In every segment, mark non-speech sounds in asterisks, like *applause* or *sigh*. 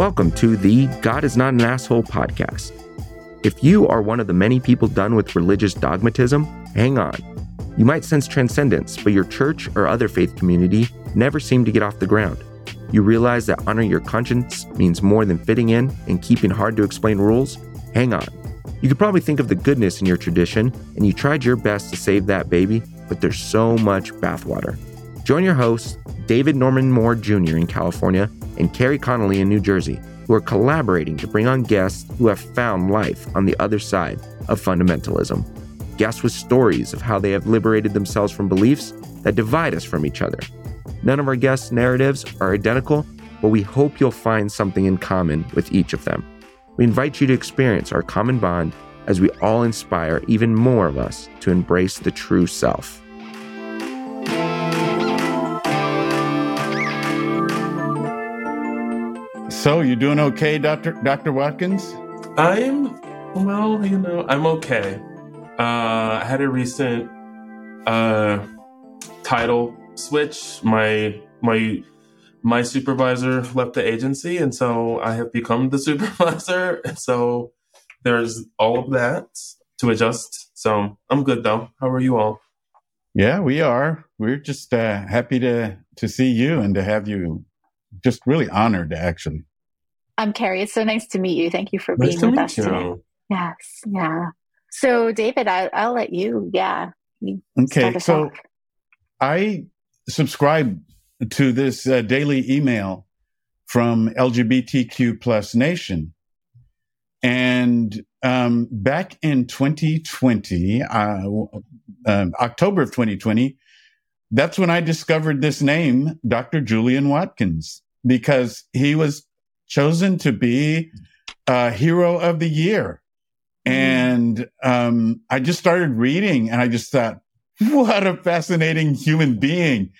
Welcome to the God is Not an Asshole podcast. If you are one of the many people done with religious dogmatism, hang on. You might sense transcendence, but your church or other faith community never seem to get off the ground. You realize that honoring your conscience means more than fitting in and keeping hard to explain rules? Hang on. You could probably think of the goodness in your tradition, and you tried your best to save that baby, but there's so much bathwater. Join your hosts, David Norman Moore Jr. in California and Carrie Connolly in New Jersey, who are collaborating to bring on guests who have found life on the other side of fundamentalism. Guests with stories of how they have liberated themselves from beliefs that divide us from each other. None of our guests' narratives are identical, but we hope you'll find something in common with each of them. We invite you to experience our common bond as we all inspire even more of us to embrace the true self. So you doing okay, Doctor Doctor Watkins? I'm well, you know, I'm okay. Uh, I had a recent uh, title switch. My my my supervisor left the agency, and so I have become the *laughs* supervisor. And so there's all of that to adjust. So I'm good though. How are you all? Yeah, we are. We're just uh, happy to to see you and to have you. Just really honored, actually. I'm Carrie. It's so nice to meet you. Thank you for nice being with us you. today. Yes. Yeah. So, David, I, will let you. Yeah. You okay. So, off. I subscribe to this uh, daily email from LGBTQ plus nation. And um, back in 2020, uh, uh, October of 2020, that's when I discovered this name, Dr. Julian Watkins, because he was chosen to be a hero of the year. Mm-hmm. And um, I just started reading and I just thought, *laughs* what a fascinating human being.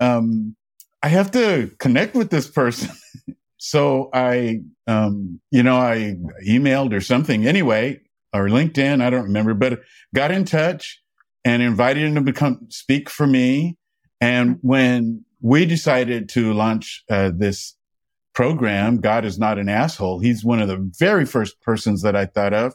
Um, I have to connect with this person. *laughs* so I, um, you know, I emailed or something anyway, or LinkedIn, I don't remember, but got in touch and invited him to become speak for me. And when we decided to launch uh, this program, God is not an asshole. He's one of the very first persons that I thought of.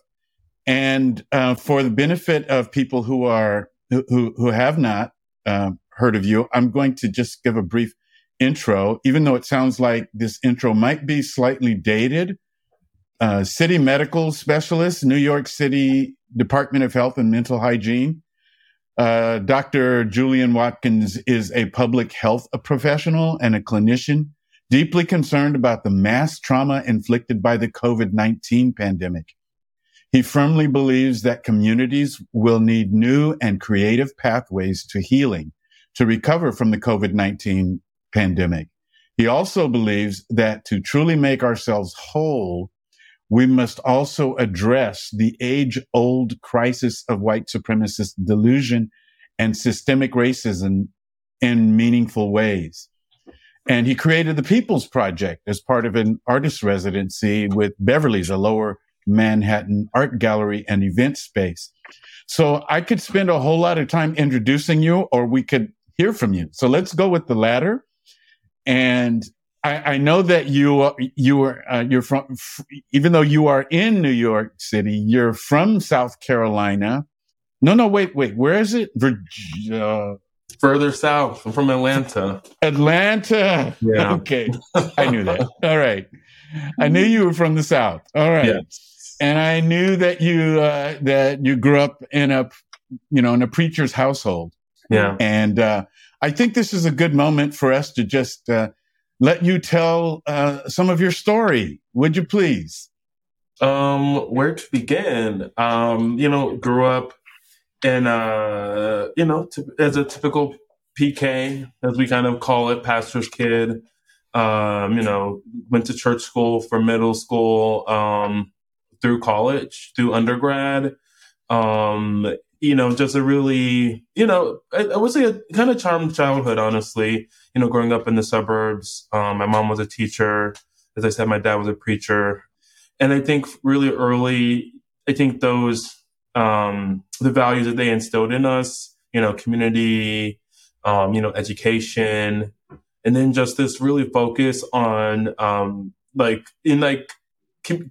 And uh, for the benefit of people who are who who have not uh, heard of you, I'm going to just give a brief intro, even though it sounds like this intro might be slightly dated. Uh, city medical specialist, New York City Department of Health and Mental Hygiene. Uh, Dr. Julian Watkins is a public health professional and a clinician deeply concerned about the mass trauma inflicted by the COVID-19 pandemic. He firmly believes that communities will need new and creative pathways to healing to recover from the COVID-19 pandemic. He also believes that to truly make ourselves whole, we must also address the age old crisis of white supremacist delusion and systemic racism in meaningful ways. And he created the People's Project as part of an artist residency with Beverly's, a lower Manhattan art gallery and event space. So I could spend a whole lot of time introducing you, or we could hear from you. So let's go with the latter. And I, I know that you you are uh, you're from even though you are in New York City, you're from South Carolina. No, no, wait, wait. Where is it? Virginia. Further south. I'm from Atlanta. Atlanta. Yeah. *laughs* Okay. I knew that. All right. I knew you were from the south. All right. Yes. And I knew that you uh, that you grew up in a you know in a preacher's household. Yeah. And uh, I think this is a good moment for us to just uh, let you tell uh, some of your story. Would you please? Um, where to begin? Um, you know, grew up and uh, you know, t- as a typical PK, as we kind of call it, pastor's kid. Um, you know, went to church school for middle school, um, through college, through undergrad. Um, you know, just a really, you know, I, I would say a kind of charmed childhood, honestly. You know, growing up in the suburbs. Um, my mom was a teacher. As I said, my dad was a preacher. And I think really early, I think those um, the values that they instilled in us, you know, community, um, you know, education, and then just this really focus on, um, like in like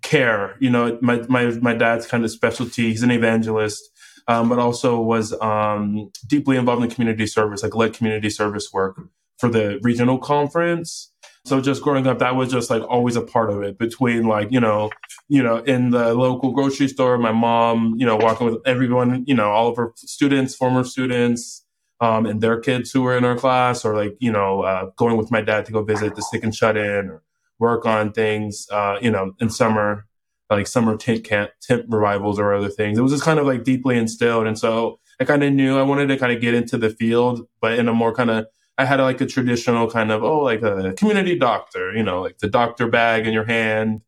care. You know, my my my dad's kind of specialty. He's an evangelist, um, but also was um, deeply involved in community service, like led community service work for the regional conference. So just growing up, that was just like always a part of it between like, you know, you know, in the local grocery store, my mom, you know, walking with everyone, you know, all of her students, former students, um, and their kids who were in our class, or like, you know, uh, going with my dad to go visit the sick and shut in or work on things, uh, you know, in summer, like summer tent camp, tent revivals or other things. It was just kind of like deeply instilled. And so I kind of knew I wanted to kind of get into the field, but in a more kind of I had like a traditional kind of oh like a community doctor, you know, like the doctor bag in your hand,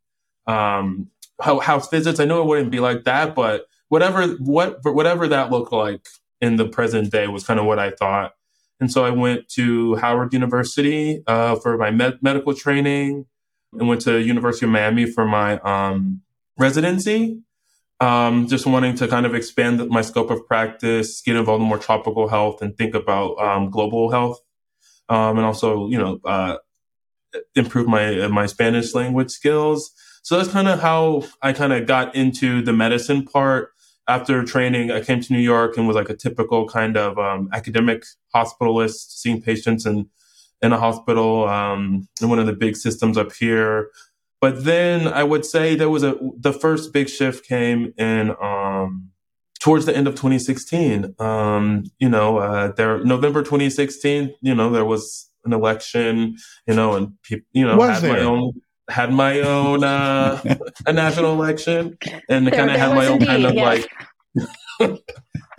um, house visits. I know it wouldn't be like that, but whatever what whatever that looked like in the present day was kind of what I thought. And so I went to Howard University uh, for my med- medical training, and went to University of Miami for my um, residency. Um, just wanting to kind of expand my scope of practice, get involved in more tropical health, and think about um, global health um, and also you know uh, improve my my Spanish language skills. So that's kind of how I kind of got into the medicine part. After training, I came to New York and was like a typical kind of um, academic hospitalist, seeing patients in in a hospital um, in one of the big systems up here. But then I would say there was a the first big shift came in um, towards the end of 2016. Um, you know, uh, there November 2016. You know, there was an election. You know, and people, you know, was had there? my own had my own uh, *laughs* a national election, and kind of had my own indeed, kind of yeah. like. *laughs*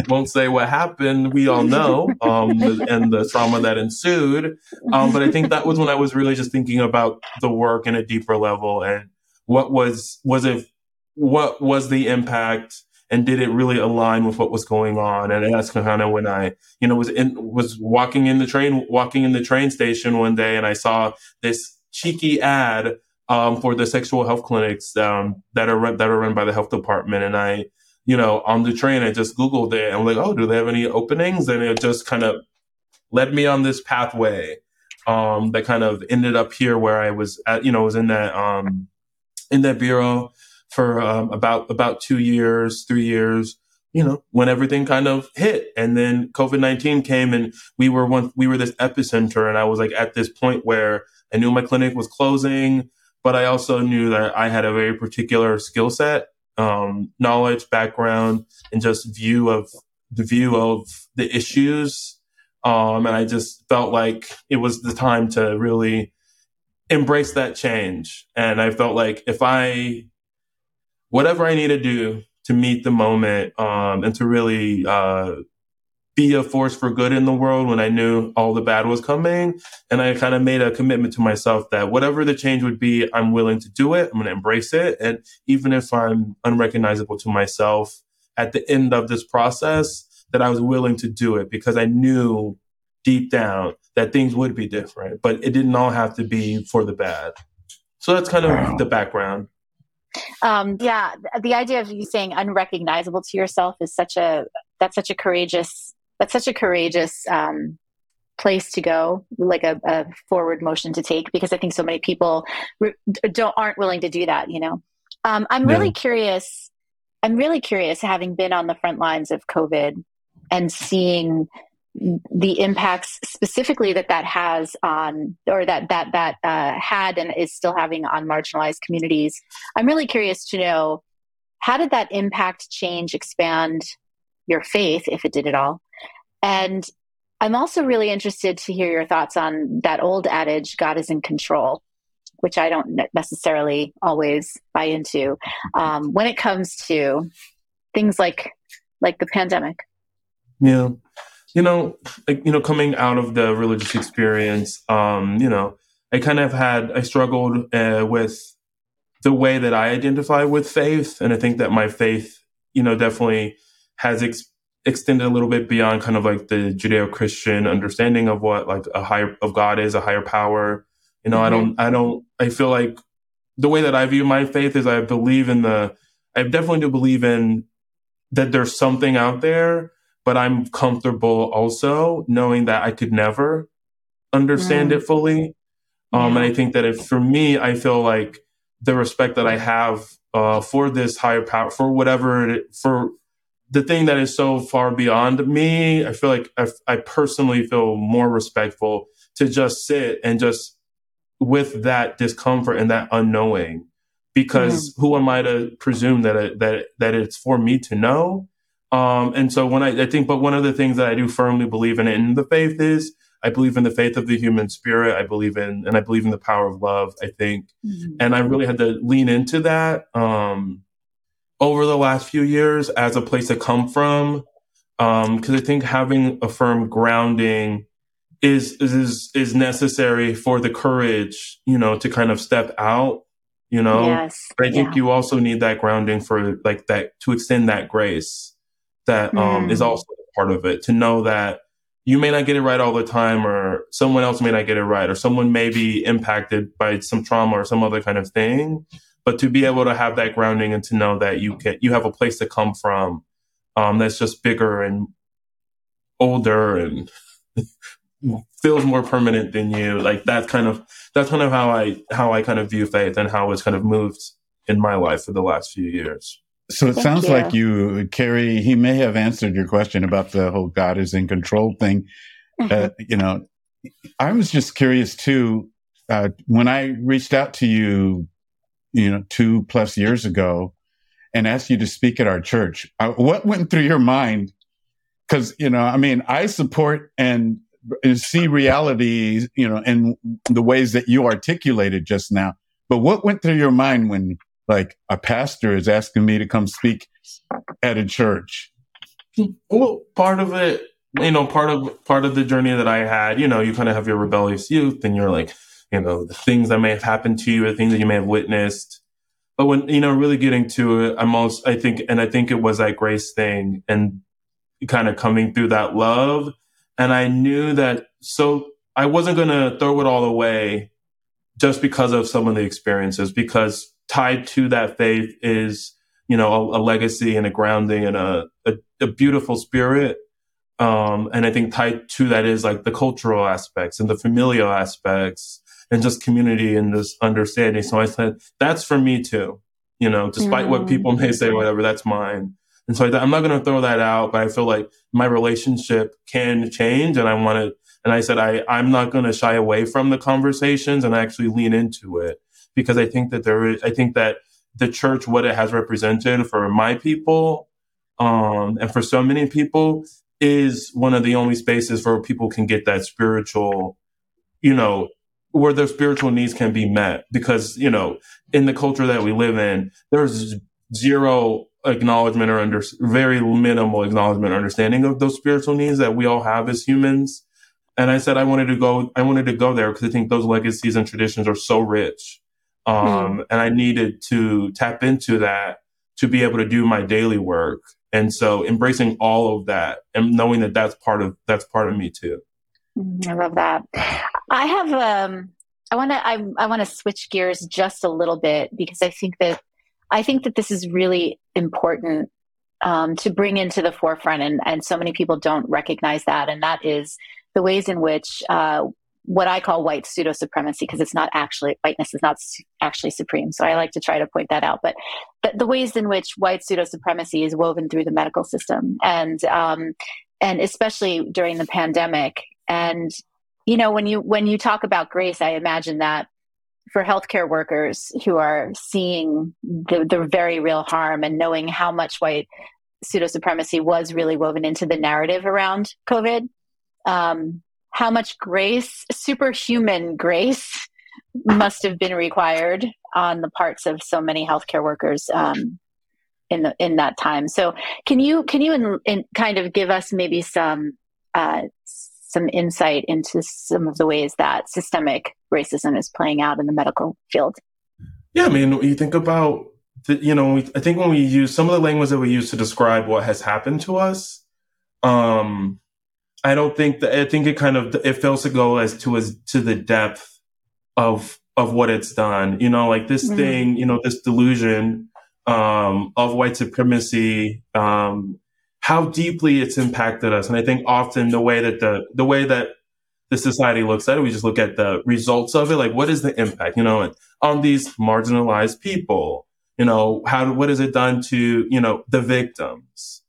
won't say what happened. We all know, um, and the trauma that ensued. Um, but I think that was when I was really just thinking about the work in a deeper level and what was was it what was the impact and did it really align with what was going on? And that's kind of when I, you know, was in, was walking in the train, walking in the train station one day, and I saw this cheeky ad um, for the sexual health clinics um, that are that are run by the health department, and I, you know, on the train, I just Googled it and I'm like, oh, do they have any openings? And it just kind of led me on this pathway um, that kind of ended up here where I was at, you know, was in that um, in that bureau for um, about about two years, three years. You know, when everything kind of hit, and then COVID nineteen came, and we were one, we were this epicenter, and I was like at this point where I knew my clinic was closing, but I also knew that I had a very particular skill set, um, knowledge, background, and just view of the view of the issues. Um, and I just felt like it was the time to really embrace that change. And I felt like if I whatever I need to do to meet the moment um, and to really uh, be a force for good in the world when I knew all the bad was coming. And I kind of made a commitment to myself that whatever the change would be, I'm willing to do it. I'm going to embrace it. And even if I'm unrecognizable to myself at the end of this process, that I was willing to do it because I knew deep down that things would be different, but it didn't all have to be for the bad. So that's kind of the background. Um, yeah, the idea of you saying unrecognizable to yourself is such a that's such a courageous that's such a courageous um, place to go, like a, a, forward motion to take, because I think so many people re- don't aren't willing to do that. You know, um, I'm really curious. I'm really curious, having been on the front lines of COVID and seeing the impacts specifically that that has on or that that that uh, had and is still having on marginalized communities i'm really curious to know how did that impact change expand your faith if it did at all? And i'm also really interested to hear your thoughts on that old adage god is in control which i don't necessarily always buy into um, when it comes to things like like the pandemic. Yeah you know, like, you know, coming out of the religious experience, um, you know, I kind of had, I struggled uh, with the way that I identify with faith. And I think that my faith, you know, definitely has ex- extended a little bit beyond kind of like the Judeo Christian understanding of what like a higher, of God is, a higher power. You know, mm-hmm. I don't, I don't, I feel like the way that I view my faith is I believe in the, I definitely do believe in that there's something out there but I'm comfortable also knowing that I could never understand mm. it fully. Um, yeah. And I think that if for me, I feel like the respect that I have uh, for this higher power, for whatever it, for the thing that is so far beyond me. I feel like I, I personally feel more respectful to just sit and just with that discomfort and that unknowing, because mm-hmm. who am I to presume that it, that that it's for me to know? Um, and so when I, I think, but one of the things that I do firmly believe in in the faith is I believe in the faith of the human spirit. I believe in, and I believe in the power of love, I think. Mm-hmm. And I really had to lean into that, um, over the last few years as a place to come from. Um, cause I think having a firm grounding is, is, is necessary for the courage, you know, to kind of step out, you know, yes. but I think yeah. you also need that grounding for like that, to extend that grace that, um, mm. is also part of it, to know that, you may not get it right all the time or someone else may not get it right or someone may be impacted by some trauma or some other kind of thing but to be able to have that grounding and to know that you can you have a place to come from um, that's just bigger and older and *laughs* feels more permanent than you like that's kind of that's kind of how i how i kind of view faith and how it's kind of moved in my life for the last few years so it Thank sounds you. like you, Carrie, he may have answered your question about the whole God is in control thing. Mm-hmm. Uh, you know, I was just curious too. Uh, when I reached out to you, you know, two plus years ago and asked you to speak at our church, uh, what went through your mind? Cause, you know, I mean, I support and, and see reality, you know, in the ways that you articulated just now. But what went through your mind when like a pastor is asking me to come speak at a church? Well, part of it, you know, part of part of the journey that I had, you know, you kind of have your rebellious youth, and you're like, you know, the things that may have happened to you, the things that you may have witnessed. But when you know, really getting to it, I'm also, I think, and I think it was that grace thing, and kind of coming through that love, and I knew that. So I wasn't going to throw it all away just because of some of the experiences, because tied to that faith is, you know, a, a legacy and a grounding and a, a, a beautiful spirit. Um, and I think tied to that is like the cultural aspects and the familial aspects and just community and this understanding. So I said, that's for me too. You know, despite mm. what people may say, whatever, that's mine. And so I, I'm not going to throw that out, but I feel like my relationship can change and I want to, and I said, I, I'm not going to shy away from the conversations and I actually lean into it because I think that there is, I think that the church, what it has represented for my people, um, and for so many people is one of the only spaces where people can get that spiritual, you know, where their spiritual needs can be met. Because, you know, in the culture that we live in, there's zero acknowledgement or under very minimal acknowledgement or understanding of those spiritual needs that we all have as humans. And I said I wanted to go, I wanted to go there because I think those legacies and traditions are so rich. Um, mm. And I needed to tap into that to be able to do my daily work. And so embracing all of that and knowing that that's part of, that's part of me too. Mm, I love that. I have, um, I want to, I, I want to switch gears just a little bit because I think that, I think that this is really important um, to bring into the forefront, and, and so many people don't recognize that, and that is the ways in which uh, what I call white pseudo supremacy because it's not actually whiteness is not actually supreme. So I like to try to point that out. But, but the ways in which white pseudo supremacy is woven through the medical system and um, and especially during the pandemic. And you know when you when you talk about grace, I imagine that for healthcare workers who are seeing the, the very real harm and knowing how much white pseudo supremacy was really woven into the narrative around COVID. Um, how much grace, superhuman grace, must have been required on the parts of so many healthcare workers um, in the in that time. So, can you can you in, in kind of give us maybe some uh, some insight into some of the ways that systemic racism is playing out in the medical field? Yeah, I mean, you think about the, you know, I think when we use some of the language that we use to describe what has happened to us, um, I don't think that I think it kind of it fails to go as to as to the depth of of what it's done. You know, like this mm-hmm. thing, you know, this delusion um, of white supremacy, um, how deeply it's impacted us. And I think often the way that the the way that the society looks at it. We just look at the results of it. Like, what is the impact, you know, on these marginalized people? You know, how, what has it done to, you know, the victims?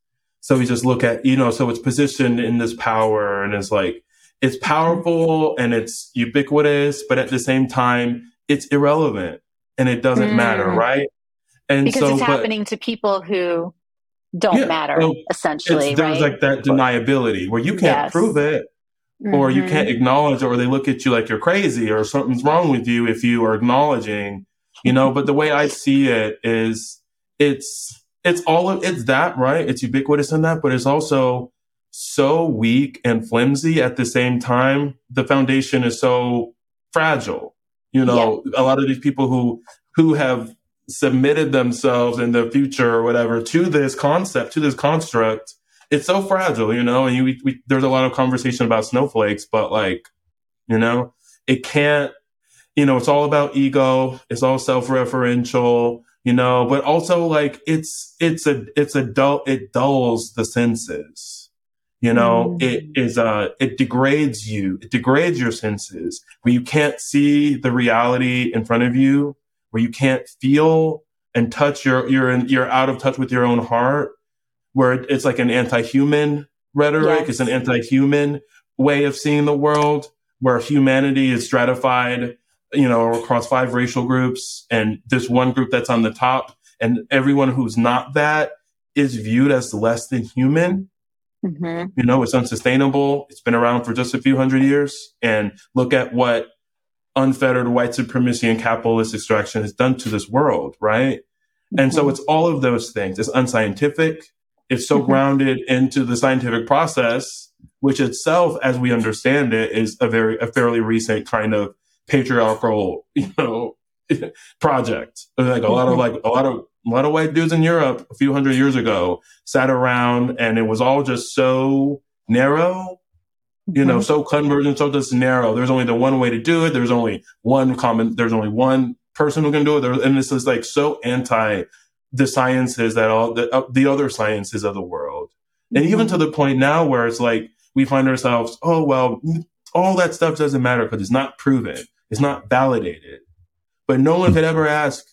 So we just look at, you know, so it's positioned in this power and it's like, it's powerful and it's ubiquitous, but at the same time, it's irrelevant and it doesn't mm. matter, right? And because so, it's happening but, to people who don't yeah, matter, so essentially. There's right? like that deniability where you can't yes. prove it mm-hmm. or you can't mm-hmm. acknowledge it, or they look at you like you're crazy or something's wrong with you if you are acknowledging, you know. but the way I see it is it's it's all of it's that, right? It's ubiquitous in that, but it's also so weak and flimsy at the same time. The foundation is so fragile. You know, yeah. a lot of these people who who have submitted themselves in the future or whatever to this concept, to this construct, it's so fragile, you know, and you, we, there's a lot of conversation about snowflakes, but like, you know, it can't, you know, it's all about ego. It's all self-referential, you know, but also like it's, it's a, it's a dull, it dulls the senses. You know, mm. it is, uh, it degrades you. It degrades your senses where you can't see the reality in front of you, where you can't feel and touch your, you're in, you're out of touch with your own heart where it's like an anti-human rhetoric. Yes. It's an anti-human way of seeing the world where humanity is stratified, you know, across five racial groups and this one group that's on the top and everyone who's not that is viewed as less than human. Mm-hmm. You know, it's unsustainable. It's been around for just a few hundred years. And look at what unfettered white supremacy and capitalist extraction has done to this world, right? Mm-hmm. And so mm-hmm. it's all of those things. It's unscientific. It's so mm-hmm. grounded into the scientific process, which itself, as we understand it, is a very, a fairly recent kind of patriarchal, *laughs* you know, *laughs* project. Like a lot of like a lot of a lot of white dudes in Europe a few hundred years ago sat around and it was all just so narrow, you know, mm-hmm. so convergent, so just narrow. There's only the one way to do it. There's only one common, there's only one person who can do it. There, and this is like so anti the sciences that all the, uh, the other sciences of the world. And mm-hmm. even to the point now where it's like we find ourselves, oh, well, all that stuff doesn't matter because it's not proven, it's not validated. But no one could ever ask,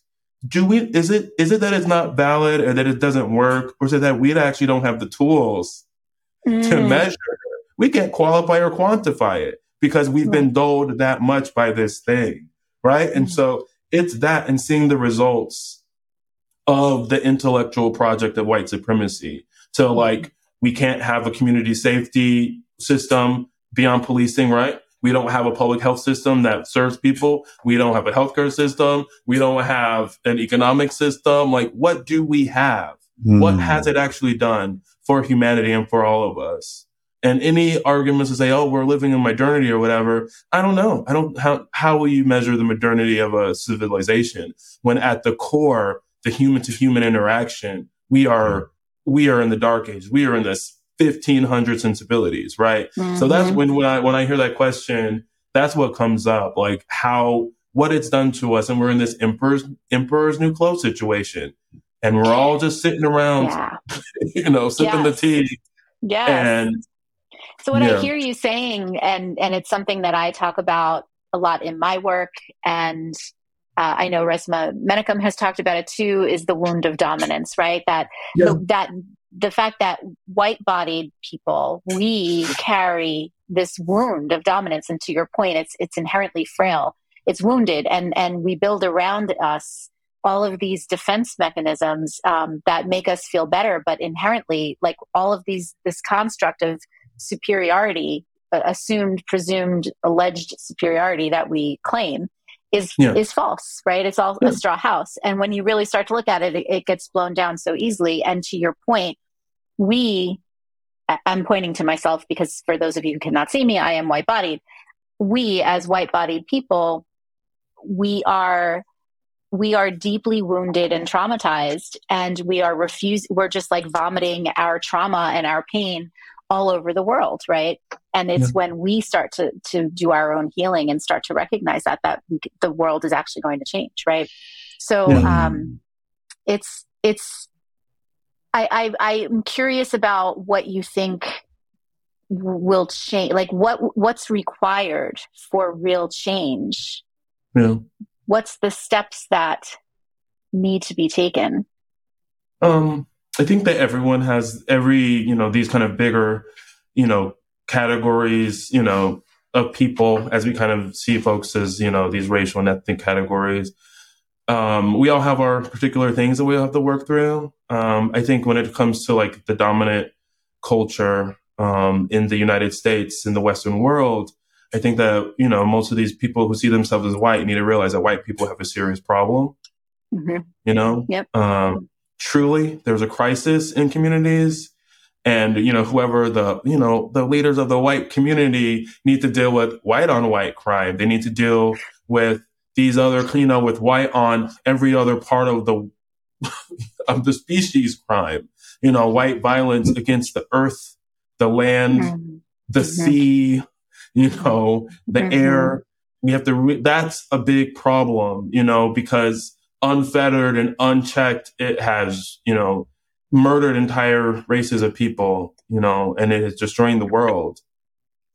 do we, is it, is it that it's not valid or that it doesn't work? Or is it that we actually don't have the tools mm. to measure? We can't qualify or quantify it because we've been dulled that much by this thing. Right. Mm. And so it's that and seeing the results of the intellectual project of white supremacy. So mm-hmm. like we can't have a community safety system beyond policing, right? We don't have a public health system that serves people. We don't have a healthcare system. We don't have an economic system. Like what do we have? Mm. What has it actually done for humanity and for all of us? And any arguments to say, oh, we're living in modernity or whatever, I don't know. I don't, how, how will you measure the modernity of a civilization when at the core, the human to human interaction, we are we are in the dark age. We are in this 1500 sensibilities, right? Mm-hmm. So that's mm-hmm. when when I when I hear that question, that's what comes up, like how what it's done to us, and we're in this emperor's emperor's new clothes situation, and we're all just sitting around, yeah. *laughs* you know, sipping yes. the tea. Yeah. And so what yeah. I hear you saying, and and it's something that I talk about a lot in my work, and uh, I know Resmaa Menakem has talked about it too, is the wound of dominance, right? That yeah. the, that the fact that white-bodied people we carry this wound of dominance, and to your point, it's it's inherently frail, it's wounded, and and we build around us all of these defense mechanisms um, that make us feel better, but inherently, like all of these this construct of superiority, uh, assumed, presumed, alleged superiority that we claim is yeah. is false, right? It's all yeah. a straw house. And when you really start to look at it, it, it gets blown down so easily. And to your point, we I'm pointing to myself because for those of you who cannot see me, I am white bodied. We as white bodied people, we are we are deeply wounded and traumatized and we are refused we're just like vomiting our trauma and our pain all over the world, right? And it's yeah. when we start to to do our own healing and start to recognize that that the world is actually going to change, right? So yeah. um, it's it's I, I I'm curious about what you think will change like what what's required for real change? Yeah. What's the steps that need to be taken? Um i think that everyone has every you know these kind of bigger you know categories you know of people as we kind of see folks as you know these racial and ethnic categories um, we all have our particular things that we have to work through um, i think when it comes to like the dominant culture um, in the United States, in the Western world, I think that, you know, most of these people who see themselves as white need to realize that white people have a serious problem. Mm-hmm. You know? Yep. Um, truly, there's a crisis in communities. And, you know, whoever the, you know, the leaders of the white community need to deal with white on white crime. They need to deal with these other, you know, with white on every other part of the, *laughs* of the species crime, you know, white violence against the earth the land, mm-hmm. the mm-hmm. sea, you know, the mm-hmm. air. We have to, re- that's a big problem, you know, because unfettered and unchecked, it has, you know, murdered entire races of people, you know, and it is destroying the world.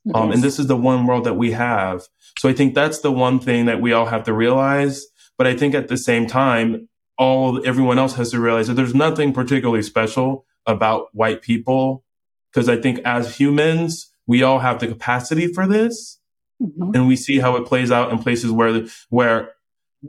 Yes. Um, and this is the one world that we have. So I think that's the one thing that we all have to realize. But I think at the same time, all everyone else has to realize that there's nothing particularly special about white people because I think as humans, we all have the capacity for this. Mm-hmm. And we see how it plays out in places where, where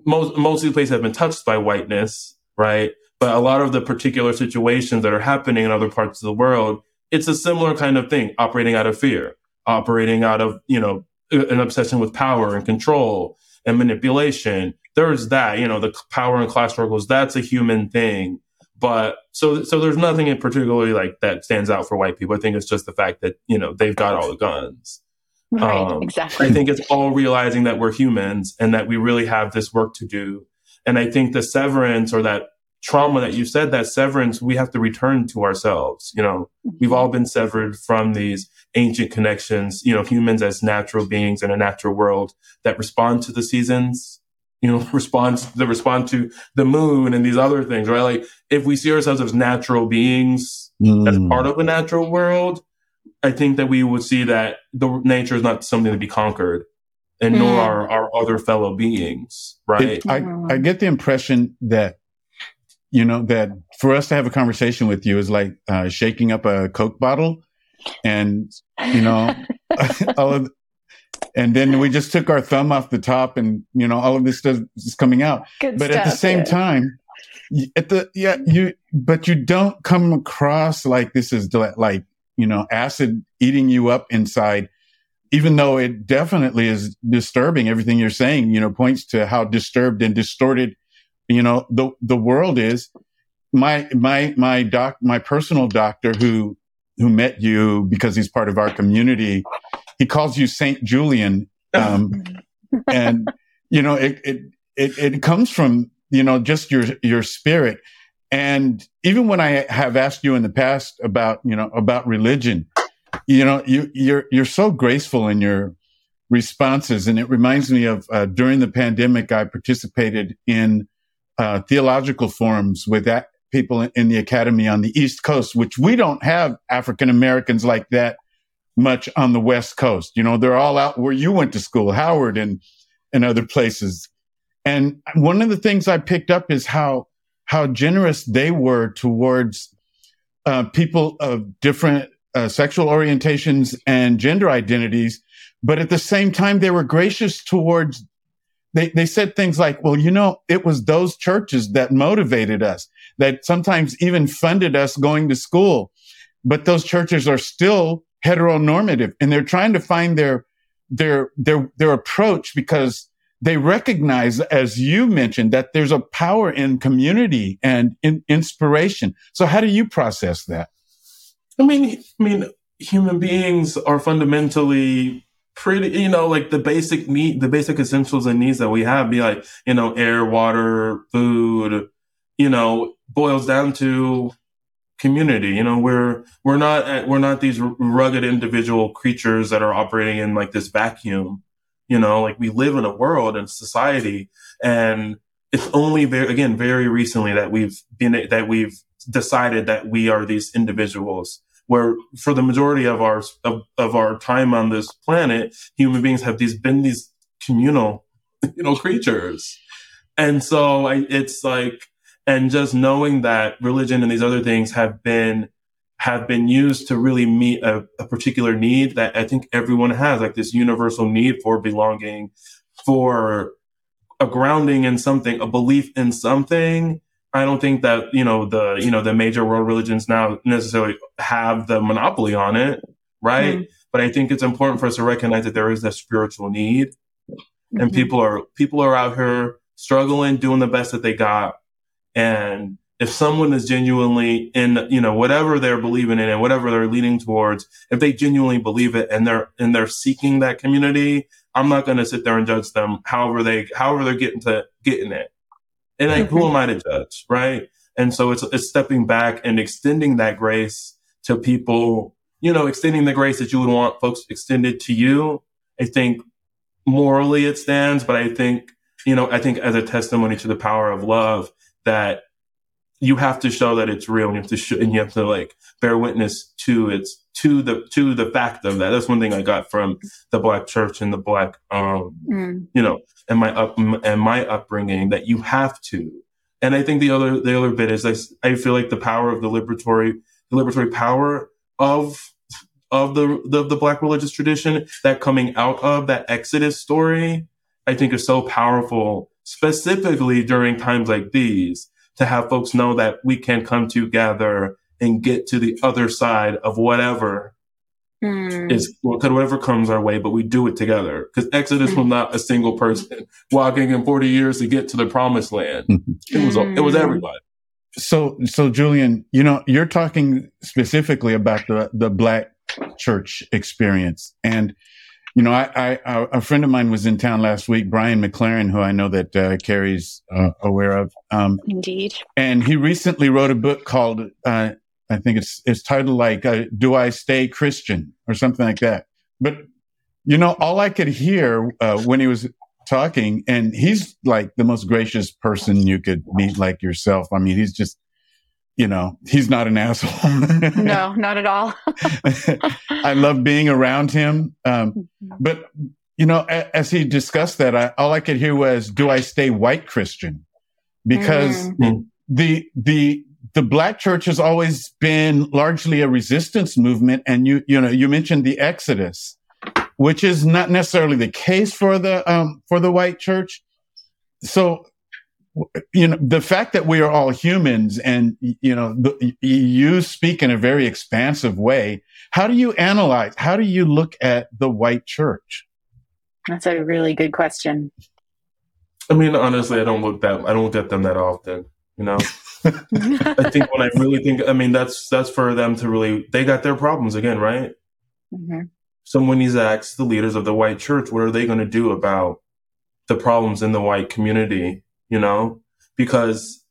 most, most of the places have been touched by whiteness, right? But a lot of the particular situations that are happening in other parts of the world, it's a similar kind of thing, operating out of fear, operating out of, you know, an obsession with power and control and manipulation. There's that, you know, the power and class struggles, that's a human thing. But so so there's nothing in particularly like that stands out for white people. I think it's just the fact that you know they've got all the guns. Right, um, exactly. I think it's all realizing that we're humans and that we really have this work to do. And I think the severance or that trauma that you said, that severance, we have to return to ourselves. You know, mm-hmm. we've all been severed from these ancient connections, you know, humans as natural beings in a natural world that respond to the seasons you know, *laughs* response, the respond to the moon and these other things, right? Like if we see ourselves as natural beings mm. as part of a natural world, I think that we would see that the nature is not something to be conquered and mm. nor are our other fellow beings, right? It, I, I get the impression that, you know, that for us to have a conversation with you is like uh, shaking up a Coke bottle and, you know, *laughs* *laughs* all of, and then we just took our thumb off the top and you know all of this stuff is coming out Good but stuff, at the same yeah. time at the yeah you but you don't come across like this is like you know acid eating you up inside even though it definitely is disturbing everything you're saying you know points to how disturbed and distorted you know the the world is my my my doc my personal doctor who who met you because he's part of our community he calls you Saint Julian, um, and you know it, it it it comes from you know just your your spirit. And even when I have asked you in the past about you know about religion, you know you you're you're so graceful in your responses, and it reminds me of uh, during the pandemic I participated in uh, theological forums with that people in the academy on the East Coast, which we don't have African Americans like that much on the West Coast. You know, they're all out where you went to school, Howard and, and other places. And one of the things I picked up is how, how generous they were towards uh, people of different uh, sexual orientations and gender identities. But at the same time, they were gracious towards, they, they said things like, well, you know, it was those churches that motivated us, that sometimes even funded us going to school. But those churches are still heteronormative and they're trying to find their their their their approach because they recognize as you mentioned that there's a power in community and in inspiration so how do you process that i mean i mean human beings are fundamentally pretty you know like the basic need the basic essentials and needs that we have be like you know air water food you know boils down to community. You know, we're we're not uh, we're not these rugged individual creatures that are operating in like this vacuum. You know, like we live in a world and society, and it's only very again very recently that we've been that we've decided that we are these individuals. Where for the majority of our of, of our time on this planet, human beings have these been these communal, *laughs* you know, creatures. And so I, it's like, and just knowing that religion and these other things have been have been used to really meet a, a, particular need that I think everyone has, like this universal need for belonging, for a grounding in something, a belief in something. I don't think that, you know, the, you know, the major world religions now necessarily have the monopoly on it, right? Mm-hmm. But I think it's important for us to recognize that there is that spiritual need. Mm-hmm. And people are people are out here struggling, doing the best that they got. And if someone is genuinely in, you know, whatever they're believing in and whatever they're leaning towards, if they genuinely believe it and they're and they're seeking that community, I'm not going to sit there and judge them. However they, however they're getting to getting it, and like, who am I to judge, right? And so it's it's stepping back and extending that grace to people, you know, extending the grace that you would want folks extended to you. I think morally it stands, but I think you know, I think as a testimony to the power of love that you have to show that it's real and you have to show, and you have to like bear witness to its to the to the fact of that that's one thing i got from the black church and the black um mm. you know and my up and my upbringing that you have to and i think the other the other bit is i, I feel like the power of the liberatory the liberatory power of of the, the the black religious tradition that coming out of that exodus story i think is so powerful specifically during times like these to have folks know that we can come together and get to the other side of whatever mm. is whatever comes our way, but we do it together. Because Exodus mm. was not a single person *laughs* walking in 40 years to get to the promised land. *laughs* it was it was hmm. everybody. So so Julian, you know, you're talking specifically about the the black church experience. And you know, I, I, a friend of mine was in town last week, Brian McLaren, who I know that uh, Carrie's uh, aware of. Um, Indeed. And he recently wrote a book called, uh, I think it's it's titled like uh, "Do I Stay Christian" or something like that. But you know, all I could hear uh, when he was talking, and he's like the most gracious person you could meet, like yourself. I mean, he's just you know, he's not an *laughs* asshole. no, not at all. *laughs* I love being around him. Um, mm-hmm. but, you know, a, as he discussed that, I, all I could hear was, do I stay white Christian? Because mm. the, the, the black church has always been largely a resistance movement. And you, you know, you mentioned the Exodus, which is not necessarily the case for the, um, for the white church. So you know the fact that we are all humans and you know the, you speak in a very expansive way how do you analyze how do you look at the white church? That's a really good question. I mean honestly i don't look that i don't look at them that often you know? *laughs* I think when i really think i mean that's that's for them to really they got their problems again right? Mm-hmm. someone needs to ask the leaders of the white church what are they going to do about the problems in the white community you know, because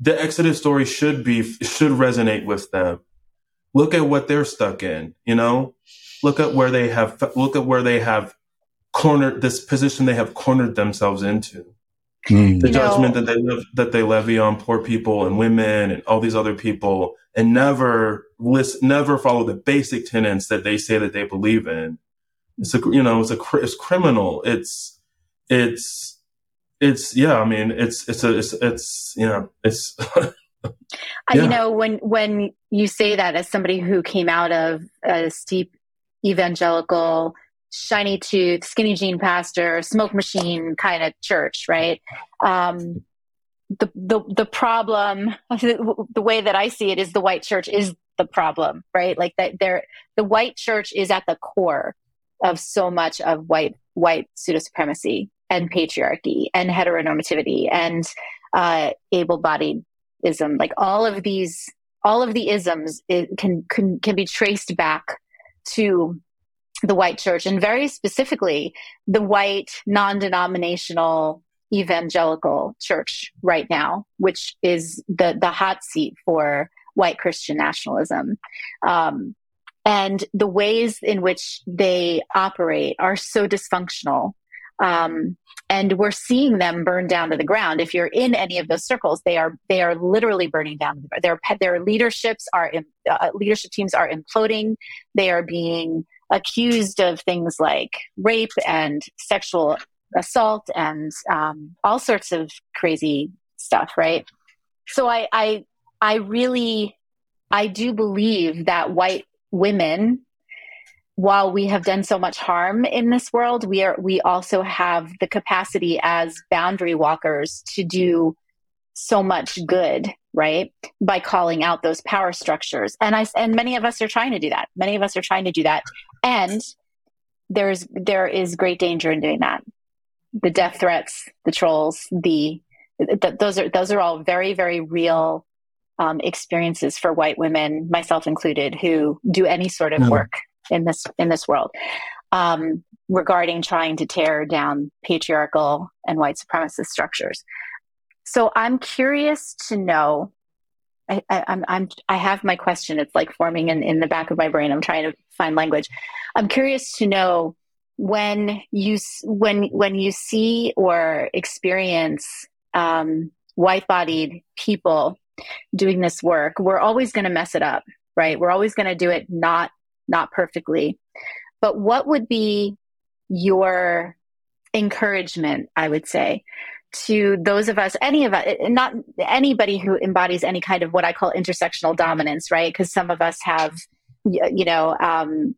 the Exodus story should be, should resonate with them. Look at what they're stuck in, you know, look at where they have, look at where they have cornered this position they have cornered themselves into. Mm. The judgment that they live, that they levy on poor people and women and all these other people, and never list, never follow the basic tenets that they say that they believe in. It's a you know it's a it's criminal. It's it's it's yeah i mean it's it's a it's, it's you know it's *laughs* yeah. you know when when you say that as somebody who came out of a steep evangelical shiny tooth skinny jean pastor smoke machine kind of church right? Um the the the problem *laughs* the way that i see it is the white church is the problem right? Like that there the white church is at the core of so much of white white pseudo supremacy and patriarchy and heteronormativity and uh, able-bodiedism like all of these all of the isms can, can can be traced back to the white church and very specifically the white non-denominational evangelical church right now which is the the hot seat for white christian nationalism. Um, and the ways in which they operate are so dysfunctional Um, and we're seeing them burn down to the ground. If you're in any of those circles, they are they are literally burning down. Their their leaderships are uh, leadership teams are imploding. They are being accused of things like rape and sexual assault and um, all sorts of crazy stuff. Right. So I I I really I do believe that white women while we have done so much harm in this world, we are we also have the capacity as boundary walkers to do so much good, right? By calling out those power structures. And I and many of us are trying to do that. Many of us are trying to do that. And there's there is great danger in doing that. The death threats, the trolls, the th- those are those are all very very real um, experiences for white women, myself included, who do any sort of work in this in this world um, regarding trying to tear down patriarchal and white supremacist structures. So I'm curious to know. I, I, I'm, I'm, I have my question. It's like forming in, in the back of my brain. I'm trying to find language. I'm curious to know when you when when you see or experience um, white-bodied people doing this work, we're always going to mess it up, right? We're always going to do it not not perfectly. But what would be your encouragement, I would say, to those of us, any of us, not anybody who embodies any kind of what I call intersectional dominance, right? Because some of us have, you know, um,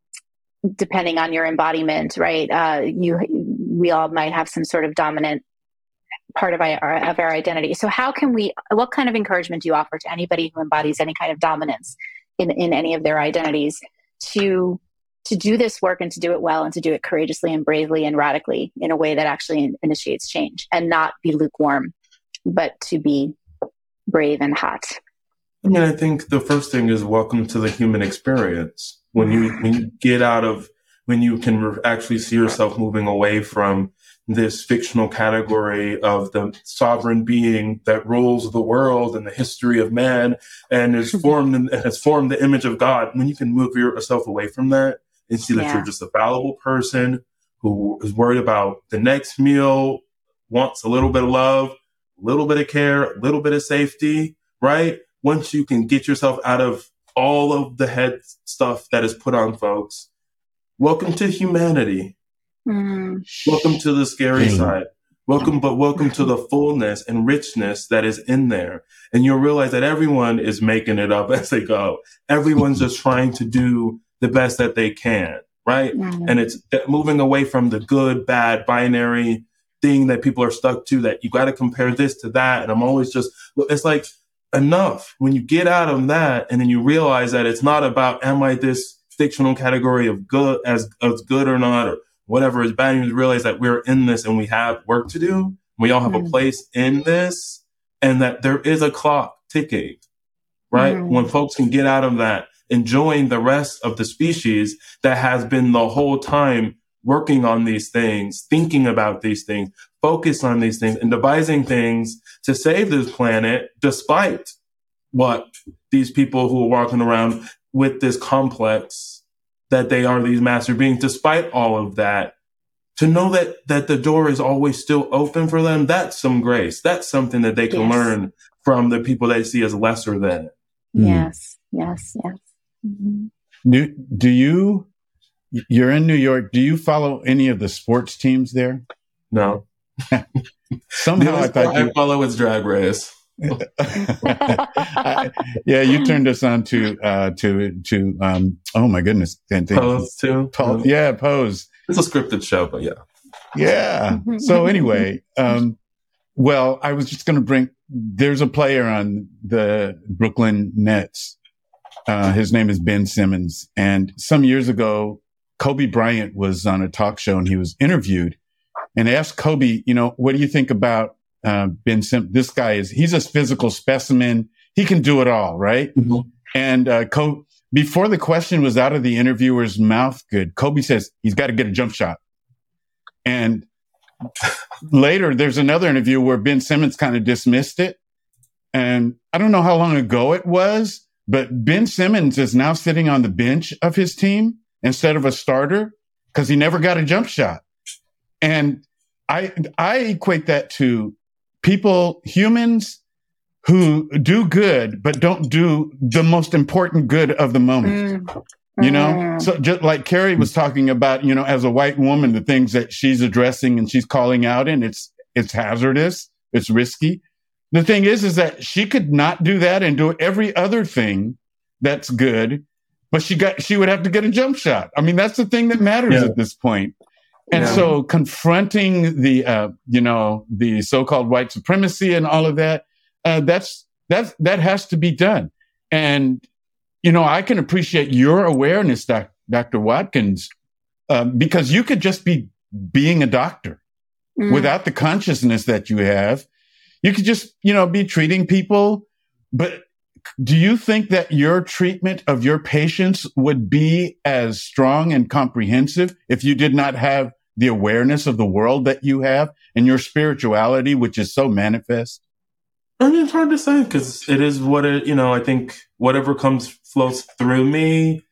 depending on your embodiment, right? Uh, you, we all might have some sort of dominant part of our, of our identity. So, how can we? What kind of encouragement do you offer to anybody who embodies any kind of dominance in in any of their identities to to do this work and to do it well and to do it courageously and bravely and radically in a way that actually initiates change and not be lukewarm, but to be brave and hot. I mean, I think the first thing is welcome to the human experience. When you when you get out of when you can actually see yourself moving away from this fictional category of the sovereign being that rules the world and the history of man and is *laughs* formed and has formed the image of God. When you can move yourself away from that and see that yeah. you're just a fallible person who is worried about the next meal, wants a little bit of love, a little bit of care, a little bit of safety, right? Once you can get yourself out of all of the head stuff that is put on folks, welcome to humanity Mm. Welcome to the scary mm. side. Welcome, but welcome to the fullness and richness that is in there. And you'll realize that everyone is making it up *laughs* as they go. Everyone's just trying to do the best that they can, right? Mm. And it's moving away from the good, bad, binary thing that people are stuck to that you got to compare this to that. And I'm always just, it's like enough when you get out of that and then you realize that it's not about, am I this fictional category of good as, as good or not, or whatever is bad news, realize that we're in this and we have work to do. We all have mm. a place in this and that there is a clock ticking, right? Mm. When folks can get out of that, enjoying the rest of the species that has been the whole time working on these things, thinking about these things, focus on these things and devising things to save this planet despite what these people who are walking around with this complex that they are these master beings, despite all of that, to know that that the door is always still open for them, that's some grace. That's something that they can yes. learn from the people they see as lesser than. Mm. Yes, yes, yes. Mm-hmm. Do do you? You're in New York. Do you follow any of the sports teams there? No. *laughs* Somehow I thought I you... follow its drag race. I, *laughs* yeah, you turned us on to uh, to to um, oh my goodness, pose too. Tall, yeah, pose. It's a scripted show, but yeah, yeah. So *laughs* anyway, um, well, I was just going to bring. There's a player on the Brooklyn Nets. Uh, his name is Ben Simmons, and some years ago, Kobe Bryant was on a talk show and he was interviewed, and asked Kobe, you know, what do you think about uh, Ben Sim. This guy is, he's a physical specimen. He can do it all, right? mm-hmm. And, uh, Kobe, before the question was out of the interviewer's mouth, good, Kobe says he's got to get a jump shot. And *laughs* later there's another interview where Ben Simmons kind of dismissed it. And I don't know how long ago it was, but Ben Simmons is now sitting on the bench of his team instead of a starter because he never got a jump shot. And I I equate that to people, humans who do good but don't do the most important good of the moment. Mm. You know, mm. so just like Carrie was talking about, you know, as a white woman, the things that she's addressing and she's calling out, and it's it's hazardous, it's risky. The thing is, is that she could not do that and do every other thing that's good, but she got she would have to get a jump shot. I mean, that's the thing that matters yeah. at this point. And yeah. so confronting the, uh, you know, the so-called white supremacy and all of that, uh, that's, that, that has to be done. And, you know, I can appreciate your awareness, doc, Dr. Watkins, uh, because you could just be being a doctor mm. without the consciousness that you have. You could just, you know, be treating people. But do you think that your treatment of your patients would be as strong and comprehensive if you did not have the awareness of the world that you have and your spirituality, which is so manifest? I mean, it's hard to say because it is what it, you know, I think whatever comes flows through me.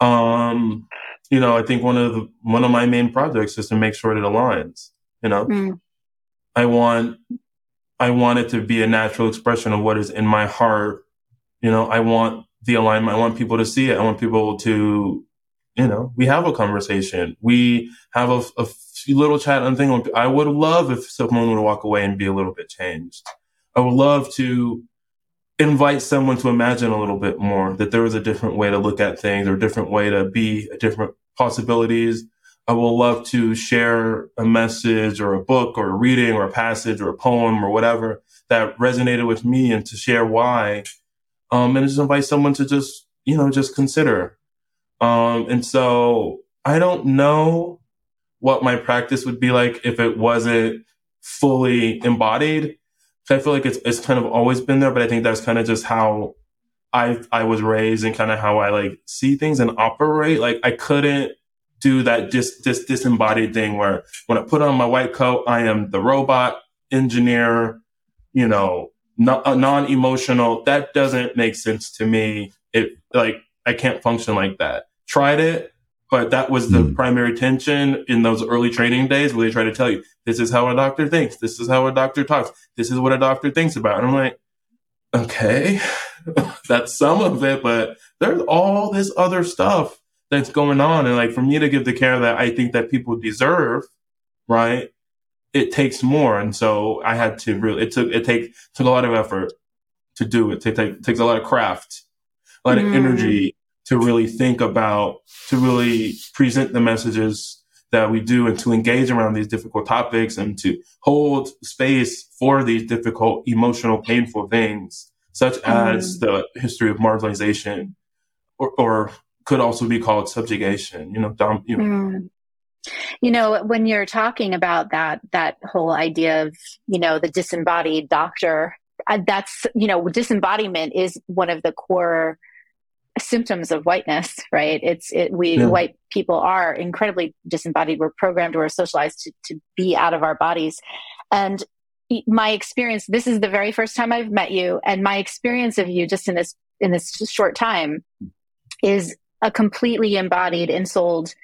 Um, you know, I think one of the, one of my main projects is to make sure it aligns, you know, mm. I want, I want it to be a natural expression of what is in my heart. You know, I want the alignment. I want people to see it. I want people to you know, we have a conversation. We have a, a little chat and thing. I would love if someone would walk away and be a little bit changed. I would love to invite someone to imagine a little bit more that there is a different way to look at things or a different way to be, a different possibilities. I will love to share a message or a book or a reading or a passage or a poem or whatever that resonated with me and to share why. Um, and just invite someone to just, you know, just consider um, and so I don't know what my practice would be like if it wasn't fully embodied. I feel like it's it's kind of always been there, but I think that's kind of just how I I was raised and kind of how I like see things and operate. Like I couldn't do that just this disembodied thing where when I put on my white coat, I am the robot engineer, you know, non emotional. That doesn't make sense to me. It like I can't function like that tried it, but that was the mm. primary tension in those early training days where they try to tell you, this is how a doctor thinks. This is how a doctor talks. This is what a doctor thinks about. And I'm like, okay, *laughs* that's some of it, but there's all this other stuff that's going on. And like for me to give the care that I think that people deserve, right? It takes more. And so I had to really, it took, it take, took a lot of effort to do it. It, take, takes a lot of craft, a lot mm. of energy, to really think about, to really present the messages that we do and to engage around these difficult topics and to hold space for these difficult, emotional, painful things, such as mm. the history of marginalization or, or, could also be called subjugation, you know, dom, you know. Mm. You know, when you're talking about that, that whole idea of, you know, the disembodied doctor, uh, that's, you know, disembodiment is one of the core symptoms of whiteness right? It's it we yeah. white people are incredibly disembodied. We're programmed we're socialized to, to be out of our bodies. And my experience this is the very first time i've met you and my experience of you just in this in this short time is a completely embodied and souled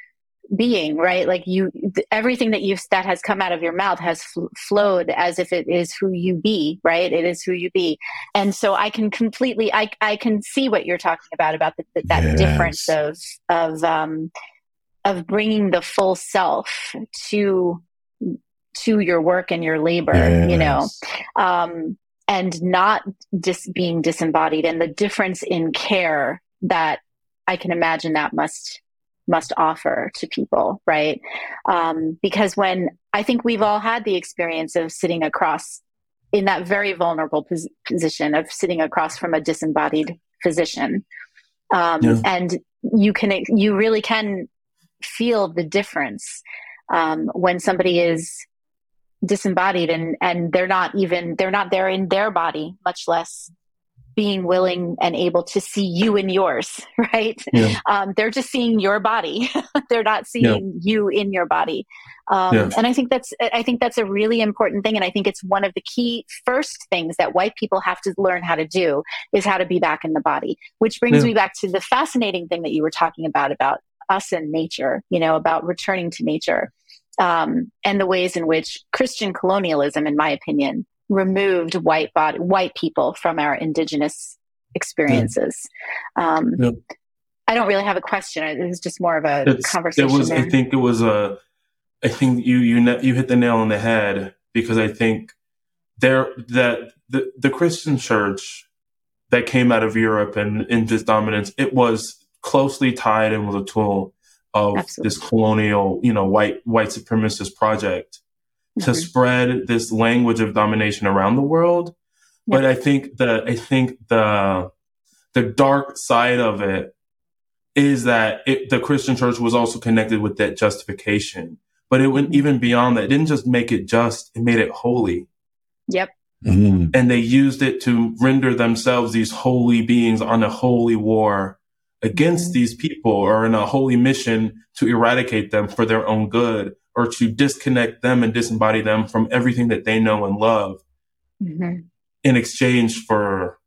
being right? Like you everything that you've that has come out of your mouth has fl- flowed as if it is who you be right? It is who you be. And so i can completely i i can see what you're talking about about the, the, that yes. difference of of um of bringing the full self to to your work and your labor yes. you know? Um and not just being disembodied. And the difference in care that i can imagine that must must offer to people, right? Um, because when I think we've all had the experience of sitting across in that very vulnerable pos- position of sitting across from a disembodied physician, um, yeah. and you can you really can feel the difference um, when somebody is disembodied and and they're not even they're not there in their body much less being willing and able to see you in yours, *laughs* right? Yeah. Um, they're just seeing your body. *laughs* they're not seeing yeah. you in your body. Um, yeah. And I think that's I think that's a really important thing. And I think it's one of the key first things that white people have to learn how to do is how to be back in the body. Which brings me back to the fascinating thing that you were talking about about us and nature. You know, about returning to nature. um, and the ways in which Christian colonialism, in my opinion, removed white body, white people from our indigenous experiences. Um, yep. I don't really have a question. It was just more of a conversation. It was. There. I think it was a. I think you you you hit the nail on the head because I think there that the the Christian church that came out of Europe and in this dominance, it was closely tied and was a tool of Absolutely. this colonial, you know, white white supremacist project mm-hmm. *laughs* to spread this language of domination around the world. But I think the I think the the dark side of it is that it, the Christian church was also connected with that justification. But it went mm-hmm. even beyond that. It didn't just make it just, it made it holy. Yep. Mm-hmm. And they used it to render themselves these holy beings on a holy war against mm-hmm. these people or in a holy mission to eradicate them for their own good or to disconnect them and disembody them from everything that they know and love mm-hmm. in exchange for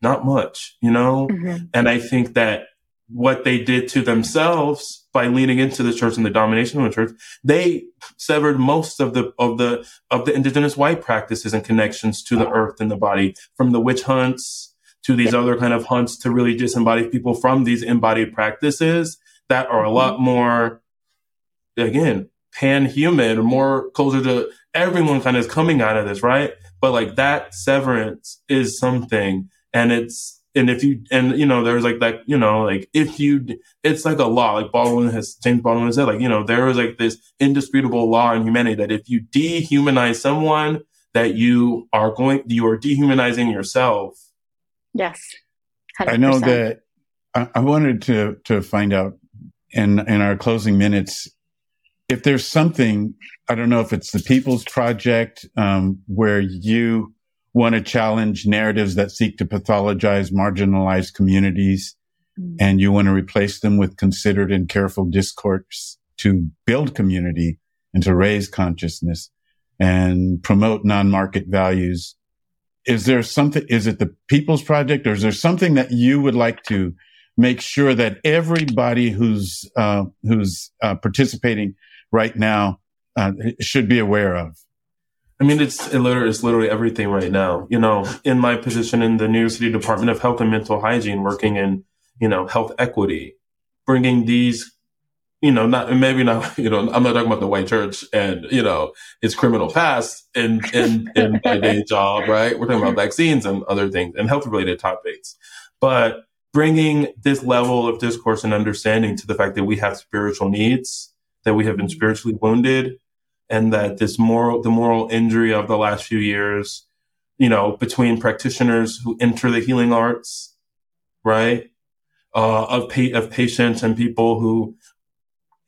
not much, you know? Mm-hmm. And I think that what they did to themselves by leaning into the church and the domination of the church, they severed most of the of the of the indigenous white practices and connections to the earth and the body, from the witch hunts to these other kind of hunts to really disembody people from these embodied practices that are a lot more, again, pan-human more closer to everyone kind of is coming out of this, right? But like that severance is something, and it's and if you and you know there's like that you know like if you it's like a law like Baldwin has James Baldwin has said like you know there is like this indisputable law in humanity that if you dehumanize someone that you are going you are dehumanizing yourself. Yes, 100%. I know that I, I wanted to to find out in in our closing minutes if there's something I don't know if it's the People's Project um, where you want to challenge narratives that seek to pathologize marginalized communities mm. and you want to replace them with considered and careful discourse to build community and to raise consciousness and promote non-market values. Is there something, is it the People's Project or is there something that you would like to make sure that everybody who's, uh, who's uh, participating right now uh, should be aware of? I mean, it's it's literally everything right now. You know, in my position in the New York City Department of Health and Mental Hygiene, working in you know health equity, bringing these, you know, not maybe not, *laughs* you know, I'm not talking about the white church and you know its criminal past in in in my day job, right? We're talking about vaccines and other things and health related topics, but bringing this level of discourse and understanding to the fact that we have spiritual needs, that we have been spiritually wounded, and that this moral, the moral injury of the last few years, you know, between practitioners who enter the healing arts, right, uh, of pa- of patients and people who,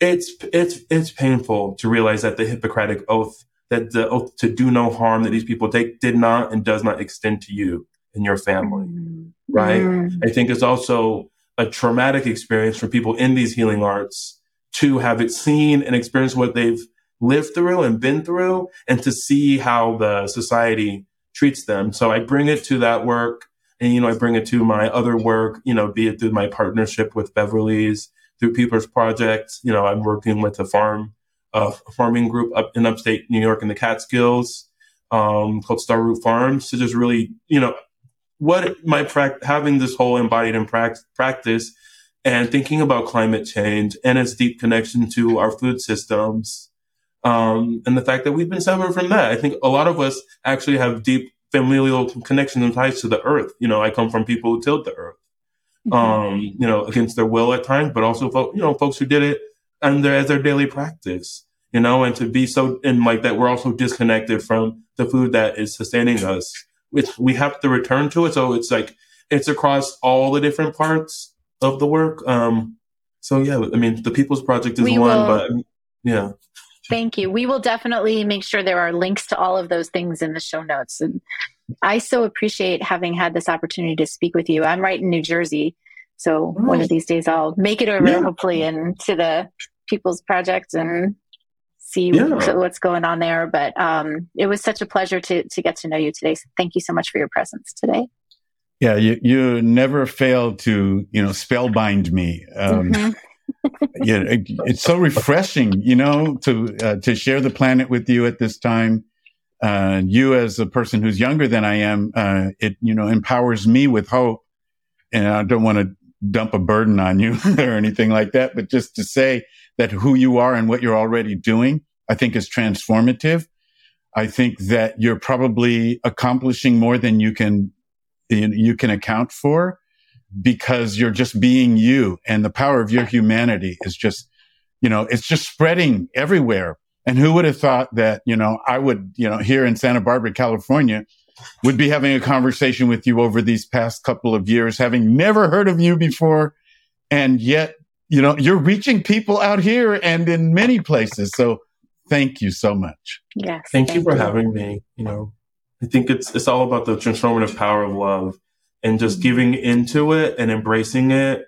it's it's it's painful to realize that the Hippocratic oath, that the oath to do no harm that these people take, did not and does not extend to you and your family, mm. right? Mm. I think it's also a traumatic experience for people in these healing arts to have it seen and experienced what they've lived through and been through and to see how the society treats them. So I bring it to that work and, you know, I bring it to my other work, you know, be it through my partnership with Beverly's, through People's Project. You know, I'm working with a farm, a farming group up in upstate New York in the Catskills um, called Starroot Farms to just really, you know, what my practice, having this whole embodied in pra- practice and thinking about climate change and its deep connection to our food systems um, and the fact that we've been severed from that. I think a lot of us actually have deep familial connections and ties to the earth. You know, I come from people who tilled the earth, mm-hmm. um, you know, against their will at times, but also, you know, folks who did it and as their daily practice, you know, and to be so, and like that, we're also disconnected from the food that is sustaining us. Which we have to return to it. So it's like, it's across all the different parts of the work. Um, so yeah, I mean, the People's Project is we one, will, but yeah. Thank you. We will definitely make sure there are links to all of those things in the show notes. And I so appreciate having had this opportunity to speak with you. I'm right in New Jersey. So one of these days I'll make it over, yeah. hopefully, into the People's Project and see yeah. what's going on there. But um, it was such a pleasure to, to get to know you today. So thank you so much for your presence today. Yeah, you, you never fail to, you know, spellbind me. Um, mm-hmm. *laughs* yeah, it, it's so refreshing, you know, to uh, to share the planet with you at this time. Uh, you, as a person who's younger than I am, uh, it you know empowers me with hope. And I don't want to dump a burden on you *laughs* or anything like that, but just to say that who you are and what you're already doing, I think is transformative. I think that you're probably accomplishing more than you can you can account for because you're just being you and the power of your humanity is just, you know, it's just spreading everywhere. And who would have thought that, you know, I would, you know, here in Santa Barbara, California, would be having a conversation with you over these past couple of years, having never heard of you before. And yet, you know, you're reaching people out here and in many places. So thank you so much. Yes. Thank, thank you for you. having me. You know, I think it's, it's all about the transformative power of love and just mm-hmm. giving into it and embracing it.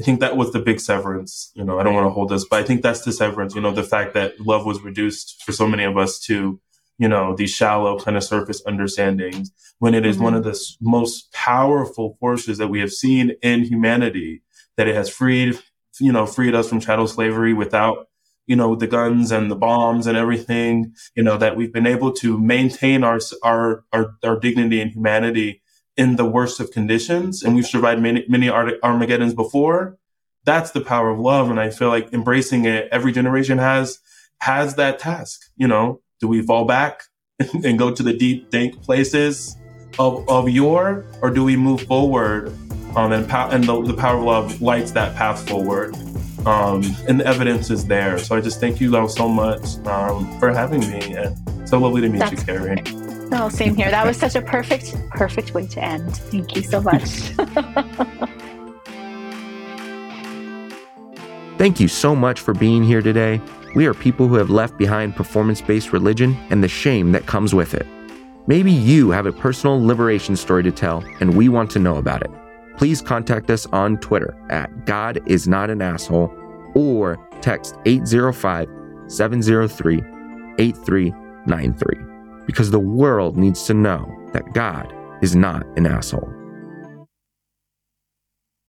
I think that was the big severance. You know, I don't want to hold this, but I think that's the severance. You know, the fact that love was reduced for so many of us to, you know, these shallow kind of surface understandings when it is mm-hmm. one of the most powerful forces that we have seen in humanity, that it has freed, you know, freed us from chattel slavery without, you know, the guns and the bombs and everything, you know, that we've been able to maintain our, our, our, our dignity and humanity in the worst of conditions and we've survived many, many Armageddons before. That's the power of love. And I feel like embracing it, every generation has, has that task. You know, do we fall back *laughs* and go to the deep, dank places of, of yore or do we move forward? Um, and, pow- and the, the power of love lights that path forward. Um, and the evidence is there. So I just thank you all so much um, for having me, and so lovely to meet That's you, Carrie. Oh, same here. That was such a perfect, perfect way to end. Thank you so much. *laughs* Thank you so much for being here today. We are people who have left behind performance based religion and the shame that comes with it. Maybe you have a personal liberation story to tell, and we want to know about it. Please contact us on Twitter at God is not an asshole or text 805 703 8393 because the world needs to know that God is not an asshole.